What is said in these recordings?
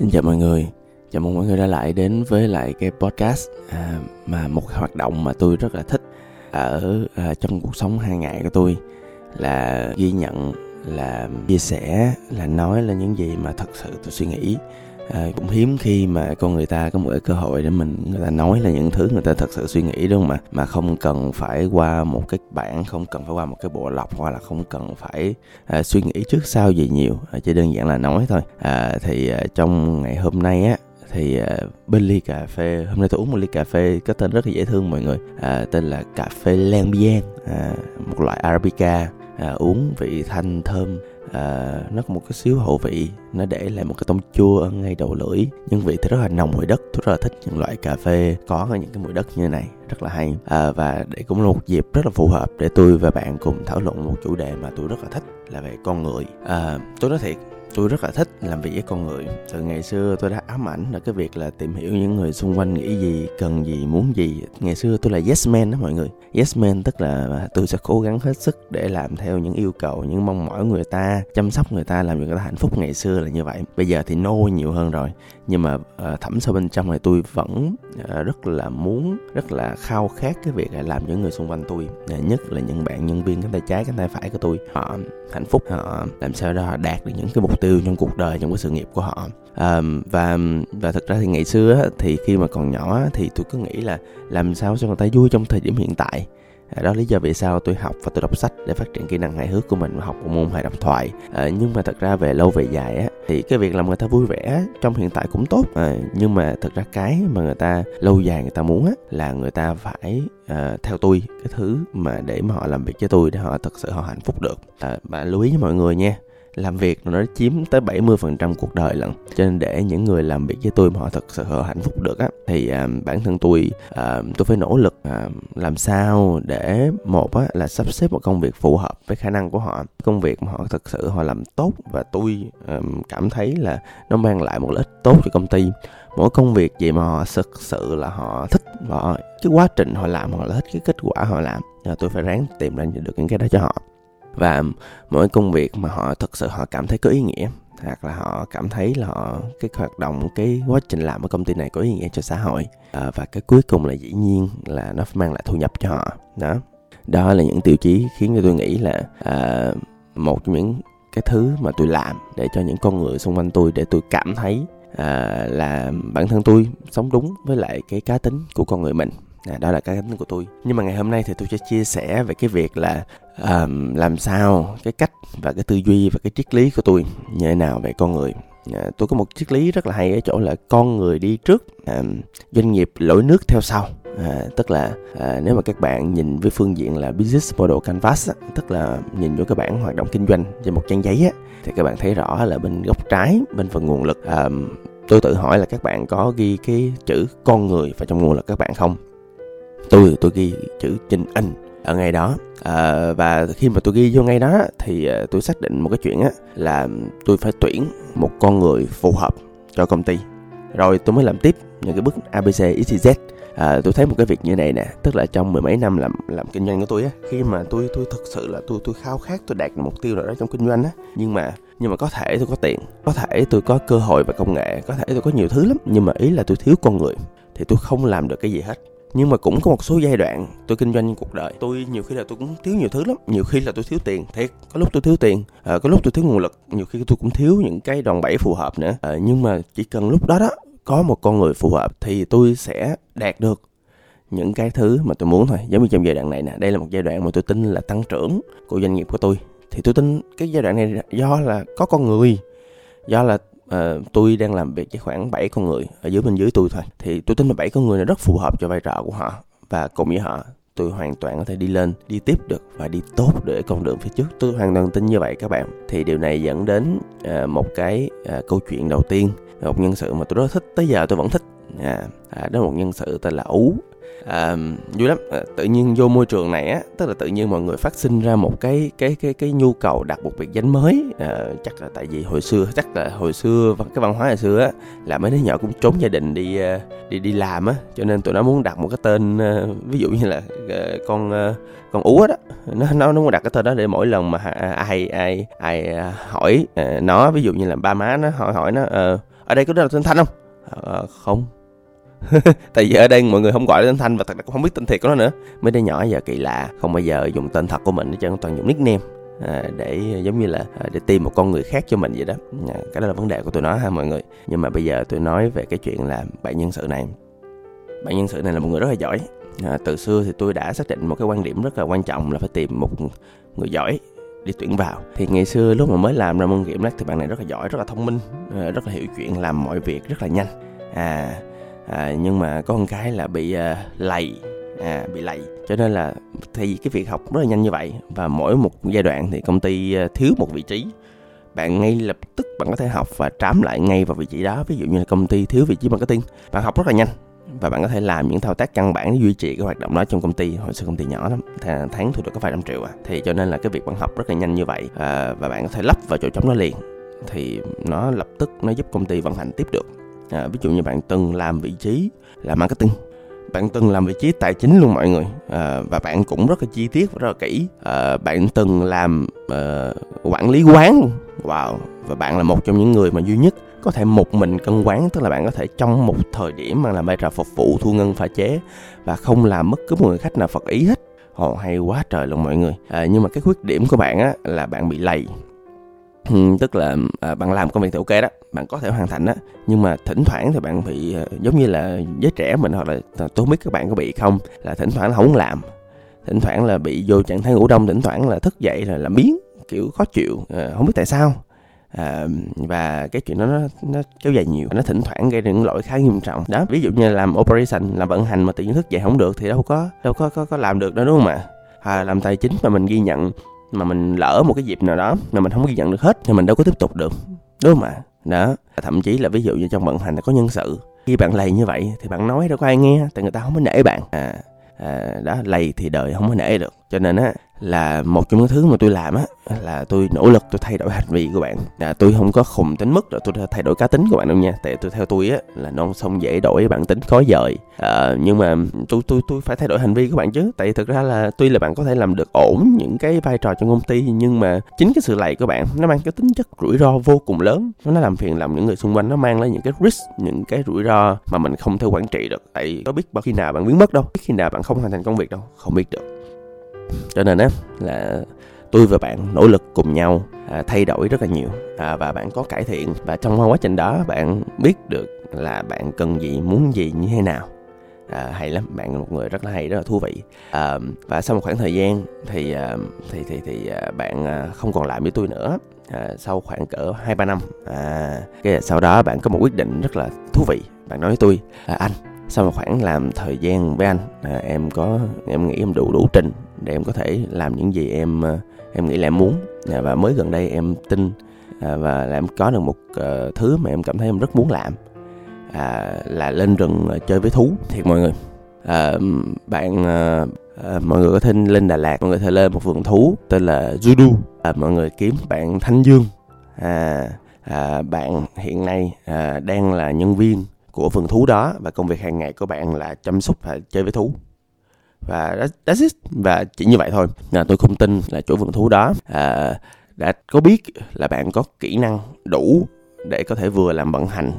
Xin chào mọi người, chào mừng mọi người đã lại đến với lại cái podcast à, mà một hoạt động mà tôi rất là thích ở à, trong cuộc sống hàng ngày của tôi là ghi nhận, là chia sẻ, là nói lên những gì mà thật sự tôi suy nghĩ à, cũng hiếm khi mà con người ta có một cái cơ hội để mình người ta nói là những thứ người ta thật sự suy nghĩ đúng không mà mà không cần phải qua một cái bản không cần phải qua một cái bộ lọc hoặc là không cần phải à, suy nghĩ trước sau gì nhiều à, chỉ đơn giản là nói thôi. À, thì à, trong ngày hôm nay á thì uh, bên ly cà phê hôm nay tôi uống một ly cà phê có tên rất là dễ thương mọi người. À, tên là cà phê Lambian à, một loại arabica à, uống vị thanh thơm à, nó có một cái xíu hậu vị nó để lại một cái tông chua ở ngay đầu lưỡi. Nhưng vị thì rất là nồng mùi đất tôi rất là thích những loại cà phê có những cái mùi đất như này rất là hay. À, và để cũng là một dịp rất là phù hợp để tôi và bạn cùng thảo luận một chủ đề mà tôi rất là thích là về con người. À, tôi nói thiệt tôi rất là thích làm việc với con người. Từ ngày xưa tôi đã ám ảnh là cái việc là tìm hiểu những người xung quanh nghĩ gì cần gì muốn gì. Ngày xưa tôi là yes man đó mọi người. Yes man tức là tôi sẽ cố gắng hết sức để làm theo những yêu cầu những mong mỏi người ta chăm sóc người ta làm cho người ta hạnh phúc. Ngày xưa là như vậy. Bây giờ thì no nhiều hơn rồi. Nhưng mà uh, thẩm sâu bên trong này tôi vẫn uh, rất là muốn rất là khao khát cái việc là làm những người xung quanh tôi. Uh, nhất là những bạn nhân viên cánh tay trái cánh tay phải của tôi. Họ hạnh phúc họ làm sao đó họ đạt được những cái mục tiêu trong cuộc đời trong cái sự nghiệp của họ. À, và và thật ra thì ngày xưa thì khi mà còn nhỏ thì tôi cứ nghĩ là làm sao cho người ta vui trong thời điểm hiện tại. À, đó lý do vì sao tôi học và tôi đọc sách để phát triển kỹ năng hài hước của mình và học một môn hài độc thoại. À, nhưng mà thật ra về lâu về dài á thì cái việc làm người ta vui vẻ trong hiện tại cũng tốt. À, nhưng mà thật ra cái mà người ta lâu dài người ta muốn á là người ta phải à, theo tôi cái thứ mà để mà họ làm việc với tôi để họ thật sự họ hạnh phúc được. À, bạn lưu ý với mọi người nha làm việc nó chiếm tới 70% cuộc đời lận. Cho nên để những người làm việc với tôi mà họ thật sự họ hạnh phúc được á thì à, bản thân tôi à, tôi phải nỗ lực à, làm sao để một á là sắp xếp một công việc phù hợp với khả năng của họ. Công việc mà họ thật sự họ làm tốt và tôi à, cảm thấy là nó mang lại một lợi ích tốt cho công ty. Mỗi công việc gì mà họ thực sự là họ thích và cái quá trình họ làm họ thích cái kết quả họ làm à, tôi phải ráng tìm ra được những cái đó cho họ và mỗi công việc mà họ thực sự họ cảm thấy có ý nghĩa hoặc là họ cảm thấy là họ cái hoạt động cái quá trình làm ở công ty này có ý nghĩa cho xã hội. À, và cái cuối cùng là dĩ nhiên là nó mang lại thu nhập cho họ đó. Đó là những tiêu chí khiến cho tôi nghĩ là à, một trong những cái thứ mà tôi làm để cho những con người xung quanh tôi để tôi cảm thấy à, là bản thân tôi sống đúng với lại cái cá tính của con người mình à, đó là cái tính của tôi. Nhưng mà ngày hôm nay thì tôi sẽ chia sẻ về cái việc là um, làm sao cái cách và cái tư duy và cái triết lý của tôi như thế nào về con người. À, tôi có một triết lý rất là hay ở chỗ là con người đi trước à, doanh nghiệp lỗi nước theo sau. À, tức là à, nếu mà các bạn nhìn với phương diện là business model canvas á, tức là nhìn vô cái bản hoạt động kinh doanh trên một trang giấy á, thì các bạn thấy rõ là bên góc trái bên phần nguồn lực. À, tôi tự hỏi là các bạn có ghi cái chữ con người vào trong nguồn lực các bạn không? Tôi tôi ghi chữ Trinh anh ở ngay đó. À, và khi mà tôi ghi vô ngay đó thì à, tôi xác định một cái chuyện á là tôi phải tuyển một con người phù hợp cho công ty. Rồi tôi mới làm tiếp những cái bước abc xyz à, tôi thấy một cái việc như này nè tức là trong mười mấy năm làm làm kinh doanh của tôi á khi mà tôi tôi thực sự là tôi tôi khao khát tôi đạt được mục tiêu nào đó trong kinh doanh á nhưng mà nhưng mà có thể tôi có tiền có thể tôi có cơ hội và công nghệ có thể tôi có nhiều thứ lắm nhưng mà ý là tôi thiếu con người thì tôi không làm được cái gì hết nhưng mà cũng có một số giai đoạn tôi kinh doanh cuộc đời. Tôi nhiều khi là tôi cũng thiếu nhiều thứ lắm. Nhiều khi là tôi thiếu tiền. Thiệt có lúc tôi thiếu tiền. À, có lúc tôi thiếu nguồn lực. Nhiều khi tôi cũng thiếu những cái đòn bẩy phù hợp nữa. À, nhưng mà chỉ cần lúc đó đó có một con người phù hợp thì tôi sẽ đạt được những cái thứ mà tôi muốn thôi. Giống như trong giai đoạn này nè đây là một giai đoạn mà tôi tin là tăng trưởng của doanh nghiệp của tôi. Thì tôi tin cái giai đoạn này do là có con người do là uh, tôi đang làm việc với khoảng 7 con người ở dưới bên dưới tôi thôi. Thì tôi tin là bảy con người này rất phù hợp cho vai trò của họ. Và cùng với họ tôi hoàn toàn có thể đi lên đi tiếp được và đi tốt để con đường phía trước. Tôi hoàn toàn tin như vậy các bạn. Thì điều này dẫn đến uh, một cái uh, câu chuyện đầu tiên một nhân sự mà tôi rất thích. Tới giờ tôi vẫn thích à, à, đó là một nhân sự tên là ú. À, vui lắm. À, tự nhiên vô môi trường này á tức là tự nhiên mọi người phát sinh ra một cái cái cái cái nhu cầu đặt một biệt danh mới. À, chắc là tại vì hồi xưa chắc là hồi xưa cái văn hóa hồi xưa á là mấy đứa nhỏ cũng trốn gia đình đi à, đi đi làm á. Cho nên tụi nó muốn đặt một cái tên à, ví dụ như là à, con con ú đó. Nó nó nó muốn đặt cái tên đó để mỗi lần mà ai ai ai hỏi nó ví dụ như là ba má nó hỏi hỏi nó ờ, ở đây có đứa là tên thanh không? À, không. tại vì ở đây mọi người không gọi tên thanh và thật ra cũng không biết tên thiệt của nó nữa. Mấy đứa nhỏ giờ kỳ lạ không bao giờ dùng tên thật của mình chứ toàn dùng nickname à, để giống như là à, để tìm một con người khác cho mình vậy đó. À, cái đó là vấn đề của tụi nó ha mọi người. Nhưng mà bây giờ tôi nói về cái chuyện là bạn nhân sự này. Bạn nhân sự này là một người rất là giỏi. À, từ xưa thì tôi đã xác định một cái quan điểm rất là quan trọng là phải tìm một người giỏi đi tuyển vào. Thì ngày xưa lúc mà mới làm ra môn kiểm lách thì bạn này rất là giỏi rất là thông minh à, rất là hiểu chuyện làm mọi việc rất là nhanh. À, à nhưng mà có một cái là bị à, lầy. À, bị lầy. Cho nên là thì cái việc học rất là nhanh như vậy và mỗi một giai đoạn thì công ty à, thiếu một vị trí. Bạn ngay lập tức bạn có thể học và trám lại ngay vào vị trí đó. Ví dụ như là công ty thiếu vị trí marketing. Bạn học rất là nhanh và bạn có thể làm những thao tác căn bản để duy trì cái hoạt động đó trong công ty. Hồi xưa công ty nhỏ lắm tháng thu được có vài trăm triệu à. Thì cho nên là cái việc bạn học rất là nhanh như vậy à, và bạn có thể lắp vào chỗ trống đó liền. Thì nó lập tức nó giúp công ty vận hành tiếp được à, ví dụ như bạn từng làm vị trí là marketing bạn từng làm vị trí tài chính luôn mọi người. À, và bạn cũng rất là chi tiết và rất là kỹ. À, bạn từng làm uh, quản lý quán luôn. Wow và bạn là một trong những người mà duy nhất có thể một mình cân quán tức là bạn có thể trong một thời điểm mà làm vai trò phục vụ thu ngân pha chế và không làm mất cứ một người khách nào phật ý hết. Ồ, hay quá trời luôn mọi người. À, nhưng mà cái khuyết điểm của bạn á là bạn bị lầy. Ừ, tức là à, bạn làm công việc thì ok đó bạn có thể hoàn thành đó. Nhưng mà thỉnh thoảng thì bạn bị à, giống như là giới trẻ mình hoặc là à, tôi không biết các bạn có bị không là thỉnh thoảng là không làm. Thỉnh thoảng là bị vô trạng thái ngủ đông thỉnh thoảng là thức dậy là làm biến kiểu khó chịu à, không biết tại sao. À, và cái chuyện đó nó, nó kéo dài nhiều nó thỉnh thoảng gây ra những lỗi khá nghiêm trọng. Đó ví dụ như làm operation làm vận hành mà tự nhiên thức dậy không được thì đâu có đâu có có, có làm được đó đúng không ạ? À, làm tài chính mà mình ghi nhận mà mình lỡ một cái dịp nào đó mà mình không ghi nhận được hết thì mình đâu có tiếp tục được. Đúng không ạ? Đó. Thậm chí là ví dụ như trong vận hành là có nhân sự. Khi bạn lầy như vậy thì bạn nói đâu có ai nghe tại người ta không có nể bạn. À, à đó lầy thì đời không có nể được cho nên á là một trong những thứ mà tôi làm á là tôi nỗ lực tôi thay đổi hành vi của bạn. Là tôi không có khùng tính mức rồi tôi thay đổi cá tính của bạn đâu nha. Tại tôi theo tôi á là non sông dễ đổi bản tính khó dời. À, nhưng mà tôi tôi tôi phải thay đổi hành vi của bạn chứ. Tại thực ra là tuy là bạn có thể làm được ổn những cái vai trò trong công ty nhưng mà chính cái sự lầy của bạn nó mang cái tính chất rủi ro vô cùng lớn. Nó làm phiền làm những người xung quanh nó mang lại những cái risk những cái rủi ro mà mình không thể quản trị được. Tại có biết bao khi nào bạn biến mất đâu biết khi nào bạn không hoàn thành công việc đâu không biết được cho nên á là tôi và bạn nỗ lực cùng nhau à, thay đổi rất là nhiều. À, và bạn có cải thiện. Và trong quá trình đó bạn biết được là bạn cần gì muốn gì như thế nào. À, hay lắm bạn là một người rất là hay rất là thú vị. À, và sau một khoảng thời gian thì à, thì thì thì à, bạn à, không còn làm với tôi nữa. À, sau khoảng cỡ hai ba năm à, cái sau đó bạn có một quyết định rất là thú vị. Bạn nói với tôi à, anh sau một khoảng làm thời gian với anh à, em có em nghĩ em đủ đủ trình để em có thể làm những gì em ờ, em nghĩ là em muốn. À, và mới gần đây em tin à, và là em có được một ờ, thứ mà em cảm thấy em rất muốn làm. À, là lên rừng ờ, chơi với thú. Thiệt mọi người. À, bạn mọi người có thể lên Đà Lạt mọi người có thể lên một vườn thú tên là Judu à, mọi người kiếm bạn Thanh Dương. À, à, bạn hiện nay à, đang là nhân viên của vườn thú đó và công việc hàng ngày của bạn là chăm sóc và chơi với thú và that's it. Và chỉ như vậy thôi. Là tôi không tin là chủ vườn thú đó à, đã có biết là bạn có kỹ năng đủ để có thể vừa làm vận hành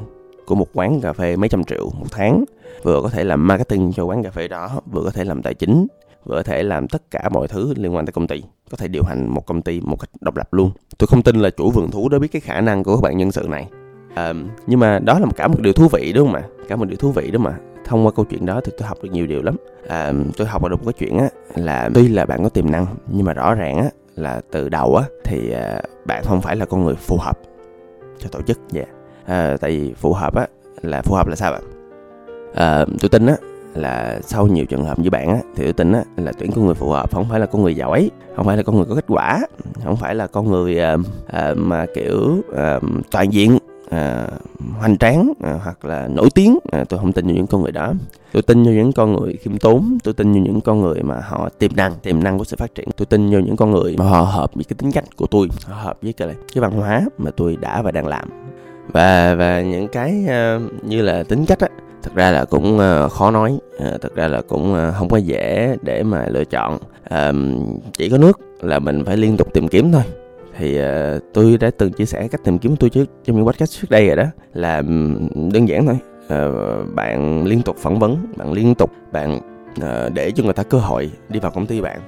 của một quán cà phê mấy trăm triệu một tháng vừa có thể làm marketing cho quán cà phê đó vừa có thể làm tài chính vừa có thể làm tất cả mọi thứ liên quan tới công ty có thể điều hành một công ty một cách độc lập luôn. Tôi không tin là chủ vườn thú đó biết cái khả năng của các bạn nhân sự này. À, nhưng mà đó là một cả một điều thú vị đúng không ạ? Cả một điều thú vị đúng không ạ thông qua câu chuyện đó thì tôi học được nhiều điều lắm. À, tôi học được một cái chuyện á là tuy là bạn có tiềm năng nhưng mà rõ ràng á là từ đầu á thì à, bạn không phải là con người phù hợp cho tổ chức. Dạ. Yeah. à, tại vì phù hợp á là phù hợp là sao bạn? À, tôi tin á là sau nhiều trường hợp như bạn á thì tôi tin á là tuyển con người phù hợp không phải là con người giỏi không phải là con người có kết quả không phải là con người uh, uh, mà kiểu uh, toàn diện à, hoành tráng à, hoặc là nổi tiếng. À, tôi không tin vào những con người đó. Tôi tin vào những con người khiêm tốn. Tôi tin vào những con người mà họ tiềm năng tiềm năng của sự phát triển. Tôi tin vào những con người mà họ hợp với cái tính cách của tôi họ hợp với cái cái văn hóa mà tôi đã và đang làm. Và và những cái uh, như là tính cách á thực ra là cũng uh, khó nói. À, uh, thực ra là cũng uh, không có dễ để mà lựa chọn. Uh, chỉ có nước là mình phải liên tục tìm kiếm thôi thì uh, tôi đã từng chia sẻ cách tìm kiếm tôi trước trong những podcast trước đây rồi đó là đơn giản thôi. Uh, bạn liên tục phỏng vấn bạn liên tục bạn uh, để cho người ta cơ hội đi vào công ty bạn.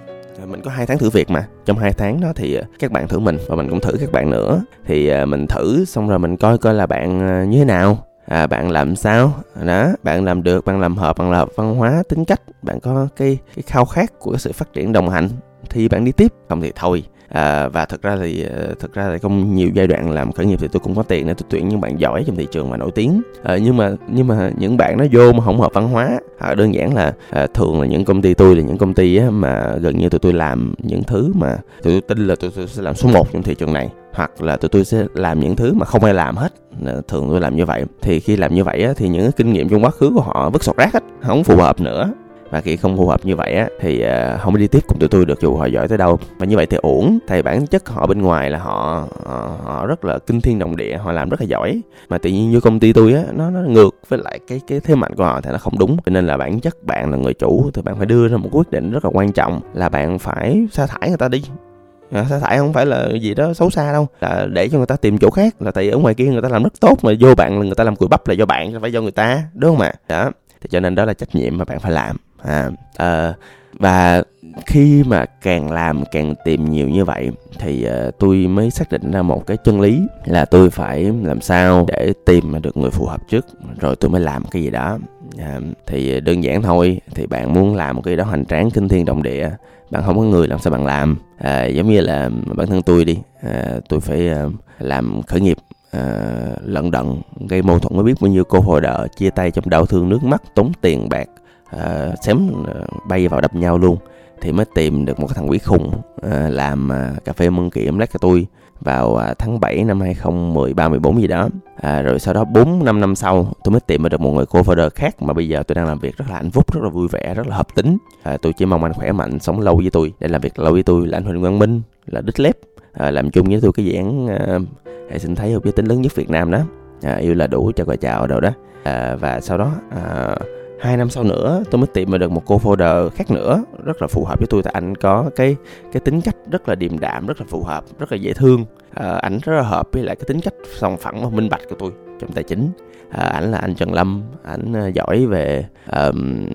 Mình có hai tháng thử việc mà. Trong hai tháng đó thì các bạn thử mình và mình cũng thử các bạn nữa. Thì mình thử xong rồi mình coi coi là bạn như thế nào. À, bạn làm sao? Đó bạn làm được bạn làm hợp bạn làm hợp văn hóa tính cách. Bạn có cái cái khao khát của cái sự phát triển đồng hành thì bạn đi tiếp. Không thì thôi à, và thực ra thì ờ, thực ra thì không nhiều giai đoạn làm khởi nghiệp thì tôi cũng có tiền để tôi tuyển những bạn giỏi trong thị trường mà nổi tiếng. À, nhưng mà nhưng mà những bạn nó vô mà không hợp văn hóa à, đơn giản là à, thường là những công ty tôi là những công ty á, mà gần như tụi tôi làm những thứ mà tụi tôi tin là tụi tôi sẽ làm số 1 trong thị trường này hoặc là tụi tôi sẽ làm những thứ mà không ai làm hết. Thường tôi làm như vậy. Thì khi làm như vậy á, thì những kinh nghiệm trong quá khứ của họ vứt sọt rác hết không phù hợp nữa và khi không phù hợp như vậy á thì ờ, không đi tiếp cùng tụi tôi được dù họ giỏi tới đâu. Và như vậy thì ổn tại bản chất họ bên ngoài là họ họ, họ rất là kinh thiên động địa họ làm rất là giỏi. Mà tự nhiên như công ty tôi á nó nó ngược với lại cái cái thế mạnh của họ thì nó không đúng. Cho nên là bản chất bạn là người chủ thì bạn phải đưa ra một quyết định rất là quan trọng là bạn phải sa thải người ta đi. À, sa thải không phải là gì đó xấu xa đâu là để cho người ta tìm chỗ khác là tại ở ngoài kia người ta làm rất tốt mà vô bạn là người ta làm cùi bắp là do bạn phải do người ta đúng không ạ? Đó thì cho nên đó là trách nhiệm mà bạn phải làm. À, à, và khi mà càng làm càng tìm nhiều như vậy thì uh, tôi mới xác định ra một cái chân lý là tôi phải làm sao để tìm được người phù hợp trước rồi tôi mới làm cái gì đó. À, thì đơn giản thôi thì bạn muốn làm một cái đó hoành tráng kinh thiên động địa bạn không có người làm sao bạn làm. À, giống như là bản thân tôi đi à, tôi phải uh, làm khởi nghiệp à, lận đận gây mâu thuẫn với biết bao nhiêu cô hồi đợ chia tay trong đau thương nước mắt tốn tiền bạc uh, xém uh, bay vào đập nhau luôn. Thì mới tìm được một thằng quý khùng uh, làm uh, cà phê mân kiểm lát cho tôi vào uh, tháng 7 năm 2013 14 gì đó. À, rồi sau đó 4 năm năm sau tôi mới tìm được một người co-founder khác mà bây giờ tôi đang làm việc rất là hạnh phúc rất là vui vẻ rất là hợp tính. À, tôi chỉ mong anh khỏe mạnh sống lâu với tôi. Để làm việc lâu với tôi là anh Huỳnh Quang Minh là đích lép à, làm chung với tôi cái dự án à, hệ sinh thái hợp giới tính lớn nhất Việt Nam đó. À, yêu là đủ cho quà chào đâu đó. À, và sau đó à, hai năm sau nữa tôi mới tìm được một cô folder khác nữa rất là phù hợp với tôi. Tại anh có cái cái tính cách rất là điềm đạm rất là phù hợp rất là dễ thương. À, ảnh rất là hợp với lại cái tính cách sòng phẳng và minh bạch của tôi trong tài chính à, ảnh là anh Trần Lâm. Ảnh à, giỏi về um,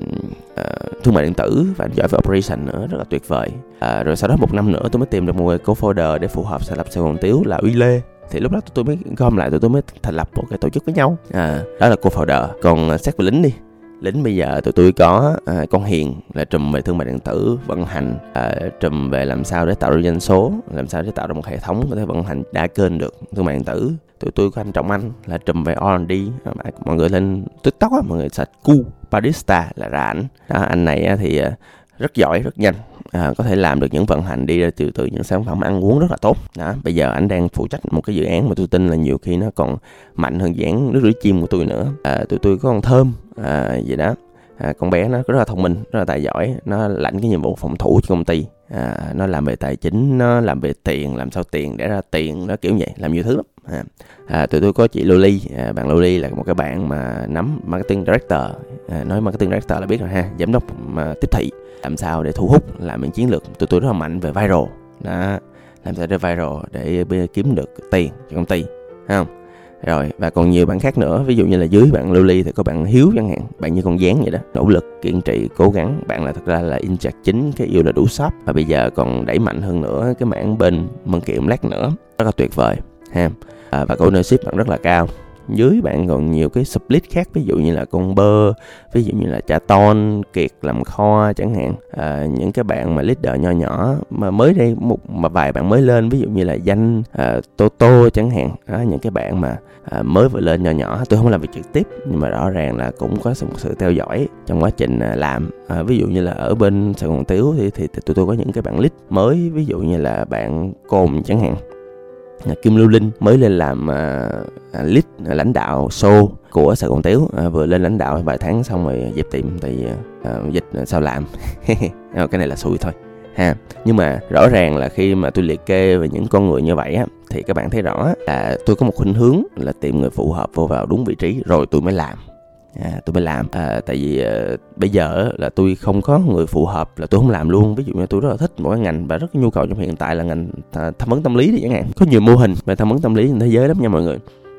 uh, thương mại điện tử và anh giỏi về operation nữa rất là tuyệt vời. À, rồi sau đó một năm nữa tôi mới tìm được một người co-founder để phù hợp thành lập Sài Gòn Tiếu là Uy Lê. Thì lúc đó tụi tôi mới gom lại tụi tôi mới thành lập một cái tổ chức với nhau. À, đó là co-founder. Còn xét về lính đi lính bây giờ tụi tôi có à, con hiền là trùm về thương mại điện tử vận hành à, trùm về làm sao để tạo ra doanh số làm sao để tạo ra một hệ thống có thể vận hành đa kênh được thương mại điện tử. Tụi tôi có anh trọng anh là trùm về R&D à, mọi người lên tiktok á mọi người search cu barista là ra ảnh. Anh này thì à, rất giỏi rất nhanh à, có thể làm được những vận hành đi ra từ từ những sản phẩm ăn uống rất là tốt. Đó bây giờ anh đang phụ trách một cái dự án mà tôi tin là nhiều khi nó còn mạnh hơn dự án nước rửa chim của tôi nữa. À, tụi tôi có con thơm à, gì đó. À, con bé nó rất là thông minh rất là tài giỏi nó lãnh cái nhiệm vụ phòng thủ cho công ty. À, nó làm về tài chính nó làm về tiền làm sao tiền để ra tiền nó kiểu vậy làm nhiều thứ lắm à, à, tụi tôi có chị Loli à, bạn Loli là một cái bạn mà nắm marketing director. À, nói marketing director là biết rồi ha giám đốc mà tiếp thị. Làm sao để thu hút làm những chiến lược. Tụi tôi rất là mạnh về viral. Đó làm sao để viral để kiếm được tiền cho công ty không? Rồi và còn nhiều bạn khác nữa ví dụ như là dưới bạn lưu ly thì có bạn hiếu chẳng hạn bạn như con dán vậy đó. Nỗ lực kiên trì cố gắng. Bạn là thật ra là inject chính cái yêu là đủ shop. Và bây giờ còn đẩy mạnh hơn nữa cái mảng bên mân kiệm lát nữa. Rất là tuyệt vời ha à, và cái ownership bạn rất là cao. Dưới bạn còn nhiều cái split khác ví dụ như là con bơ ví dụ như là cha ton kiệt làm kho chẳng hạn. À, những cái bạn mà leader nho nhỏ mà mới đây một mà vài bạn mới lên ví dụ như là danh à, toto chẳng hạn. Đó, những cái bạn mà à, mới vừa lên nhỏ nhỏ. Tôi không làm việc trực tiếp nhưng mà rõ ràng là cũng có một sự theo dõi trong quá trình à, làm. À, ví dụ như là ở bên sài gòn tiếu thì, thì, thì tụi tôi có những cái bạn lead mới ví dụ như là bạn cồn chẳng hạn. Ờ, Kim Lưu Linh mới lên làm uh, lead ờ, lãnh đạo show của Sài Gòn Tiếu. Uh, vừa lên lãnh đạo vài tháng xong rồi dẹp tiệm thì uh, dịch sao làm. Cái này là xui thôi ha. Nhưng mà rõ ràng là khi mà tôi liệt kê về những con người như vậy á thì các bạn thấy rõ là tôi có một khuynh hướng là tìm người phù hợp vô vào đúng vị trí rồi tôi mới làm à, tôi mới làm à, tại vì à, bây giờ là tôi không có người phù hợp là tôi không làm luôn. Ví dụ như tôi rất là thích một cái ngành và rất nhu cầu trong hiện tại là ngành à, tham vấn tâm lý thì chẳng hạn. Có nhiều mô hình về tham vấn tâm lý trên thế giới lắm nha mọi người.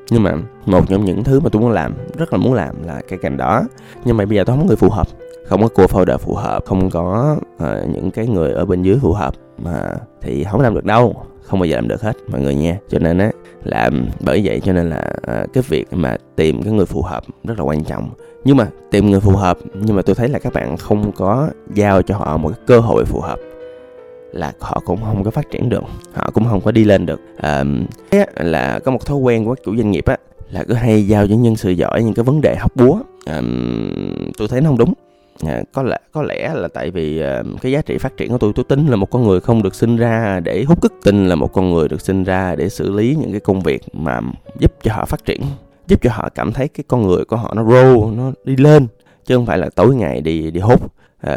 Nhưng mà một trong những thứ mà tôi muốn làm rất là muốn làm là cái ngành đó. Nhưng mà bây giờ tôi không có người phù hợp không có cô founder phù hợp không có uh, những cái người ở bên dưới phù hợp mà thì không làm được đâu không bao giờ làm được hết mọi người nha. Cho nên á là ừ, bởi vậy cho nên là à, cái việc mà tìm cái người phù hợp rất là quan trọng. Nhưng mà tìm người phù hợp nhưng mà tôi thấy là các bạn không có giao cho họ một cái cơ hội phù hợp là họ cũng không có phát triển được họ cũng không có đi lên được. À, là có một thói quen của các chủ doanh nghiệp á là cứ hay giao cho nhân sự giỏi những cái vấn đề hóc búa. À, tôi thấy nó không đúng à, có lẽ có lẽ là tại vì ờ, cái giá trị phát triển của tôi tôi tính là một con người không được sinh ra để hút cức tin là một con người được sinh ra để xử lý những cái công việc mà giúp cho họ phát triển giúp cho họ cảm thấy cái con người của họ nó grow nó đi lên chứ không phải là tối ngày đi đi hút à,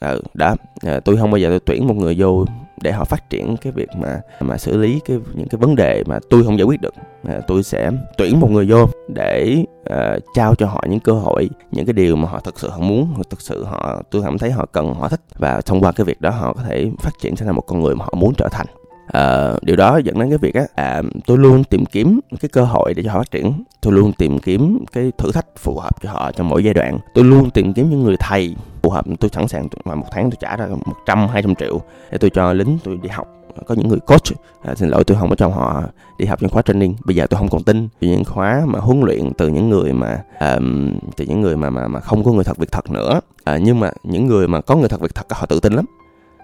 à, đó. À, tôi không bao giờ tôi tuyển một người vô để họ phát triển cái việc mà mà xử lý cái những cái vấn đề mà tôi không giải quyết được. À, tôi sẽ tuyển một người vô để à, trao cho họ những cơ hội những cái điều mà họ thực sự họ muốn thực sự họ tôi cảm thấy họ cần họ thích. Và thông qua cái việc đó họ có thể phát triển trở thành một con người mà họ muốn trở thành à, điều đó dẫn đến cái việc á à, tôi luôn tìm kiếm cái cơ hội để cho họ phát triển. Tôi luôn tìm kiếm cái thử thách phù hợp cho họ trong mỗi giai đoạn. Tôi luôn tìm kiếm những người thầy phù hợp. Tôi sẵn sàng mà một tháng tôi trả ra một trăm hai trăm triệu để tôi cho lính tôi đi học. Có những người coach à, xin lỗi tôi không có cho họ đi học những khóa training. Bây giờ tôi không còn tin những khóa mà huấn luyện từ những người mà um, từ những người mà mà mà không có người thật việc thật nữa. À, nhưng mà những người mà có người thật việc thật họ tự tin lắm.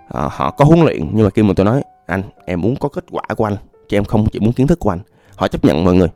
À, họ có huấn luyện. Nhưng mà khi mà tôi nói anh em muốn có kết quả của anh chứ em không chỉ muốn kiến thức của anh. Họ chấp nhận mọi người.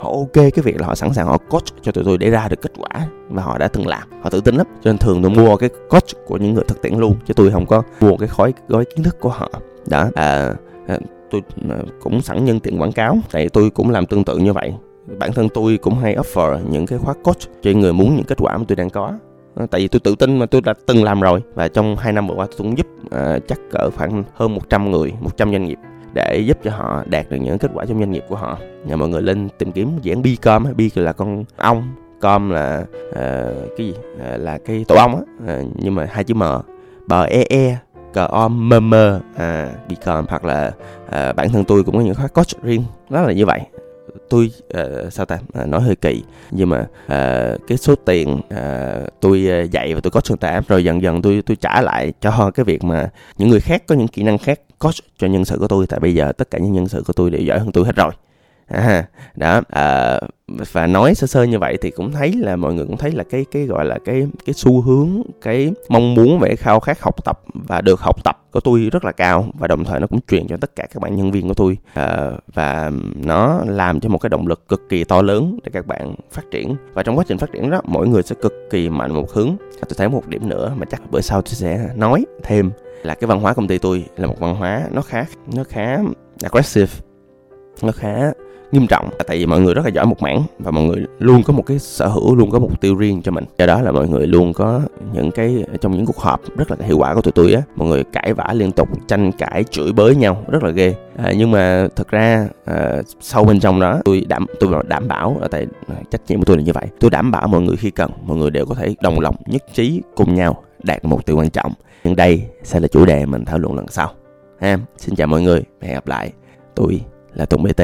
Họ ok cái việc là họ sẵn sàng họ coach cho tụi tôi để ra được kết quả và họ đã từng làm. Họ tự tin lắm. Cho nên thường tôi mua cái coach của những người thực tiễn luôn chứ tôi không có mua cái khói gói kiến thức của họ. Đó à, à tôi à, cũng sẵn nhân tiện quảng cáo tại tôi cũng làm tương tự như vậy. Bản thân tôi cũng hay offer những cái khóa coach cho người muốn những kết quả mà tôi đang có. Ờ, tại vì tôi tự tin mà tôi đã từng làm rồi. Và trong 2 năm vừa qua tôi cũng giúp uh, chắc cỡ khoảng hơn 100 người 100 doanh nghiệp để giúp cho họ đạt được những kết quả trong doanh nghiệp của họ. Nhà mọi người lên tìm kiếm dự án Bicom Bi là con ong com là uh, cái gì? Uh, là cái tổ ong á. Uh, nhưng mà hai chữ m bờ e e cờ om mơ mơ à Bicom hoặc là à, bản thân tôi cũng có những khóa coach riêng. Đó là như vậy tôi uh, sao ta? Uh, nói hơi kỳ nhưng mà uh, cái số tiền uh, tôi dạy và tôi có người ta rồi dần dần tôi tôi trả lại cho cái việc mà những người khác có những kỹ năng khác coach cho nhân sự của tôi. Tại bây giờ tất cả những nhân sự của tôi đều giỏi hơn tôi hết rồi à, đó à, và nói sơ sơ như vậy thì cũng thấy là mọi người cũng thấy là cái cái gọi là cái cái xu hướng cái mong muốn về khao khát học tập và được học tập của tôi rất là cao và đồng thời nó cũng truyền cho tất cả các bạn nhân viên của tôi. À, và nó làm cho một cái động lực cực kỳ to lớn để các bạn phát triển. Và trong quá trình phát triển đó mỗi người sẽ cực kỳ mạnh một hướng. Tôi thấy một điểm nữa mà chắc bữa sau tôi sẽ nói thêm là cái văn hóa công ty tôi là một văn hóa nó khá nó khá aggressive nó khá nghiêm trọng tại vì mọi người rất là giỏi một mảng và mọi người luôn có một cái sở hữu luôn có mục tiêu riêng cho mình. Do đó là mọi người luôn có những cái trong những cuộc họp rất là hiệu quả của tụi tôi á mọi người cãi vã liên tục tranh cãi chửi bới nhau rất là ghê. À, nhưng mà thực ra à, sâu bên trong đó tôi đảm tôi đảm bảo ở tại à, trách nhiệm của tôi là như vậy. Tôi đảm bảo mọi người khi cần mọi người đều có thể đồng lòng nhất trí cùng nhau đạt mục tiêu quan trọng. Nhưng đây sẽ là chủ đề mình thảo luận lần sau. Ha xin chào mọi người hẹn gặp lại. Tôi là tùng bt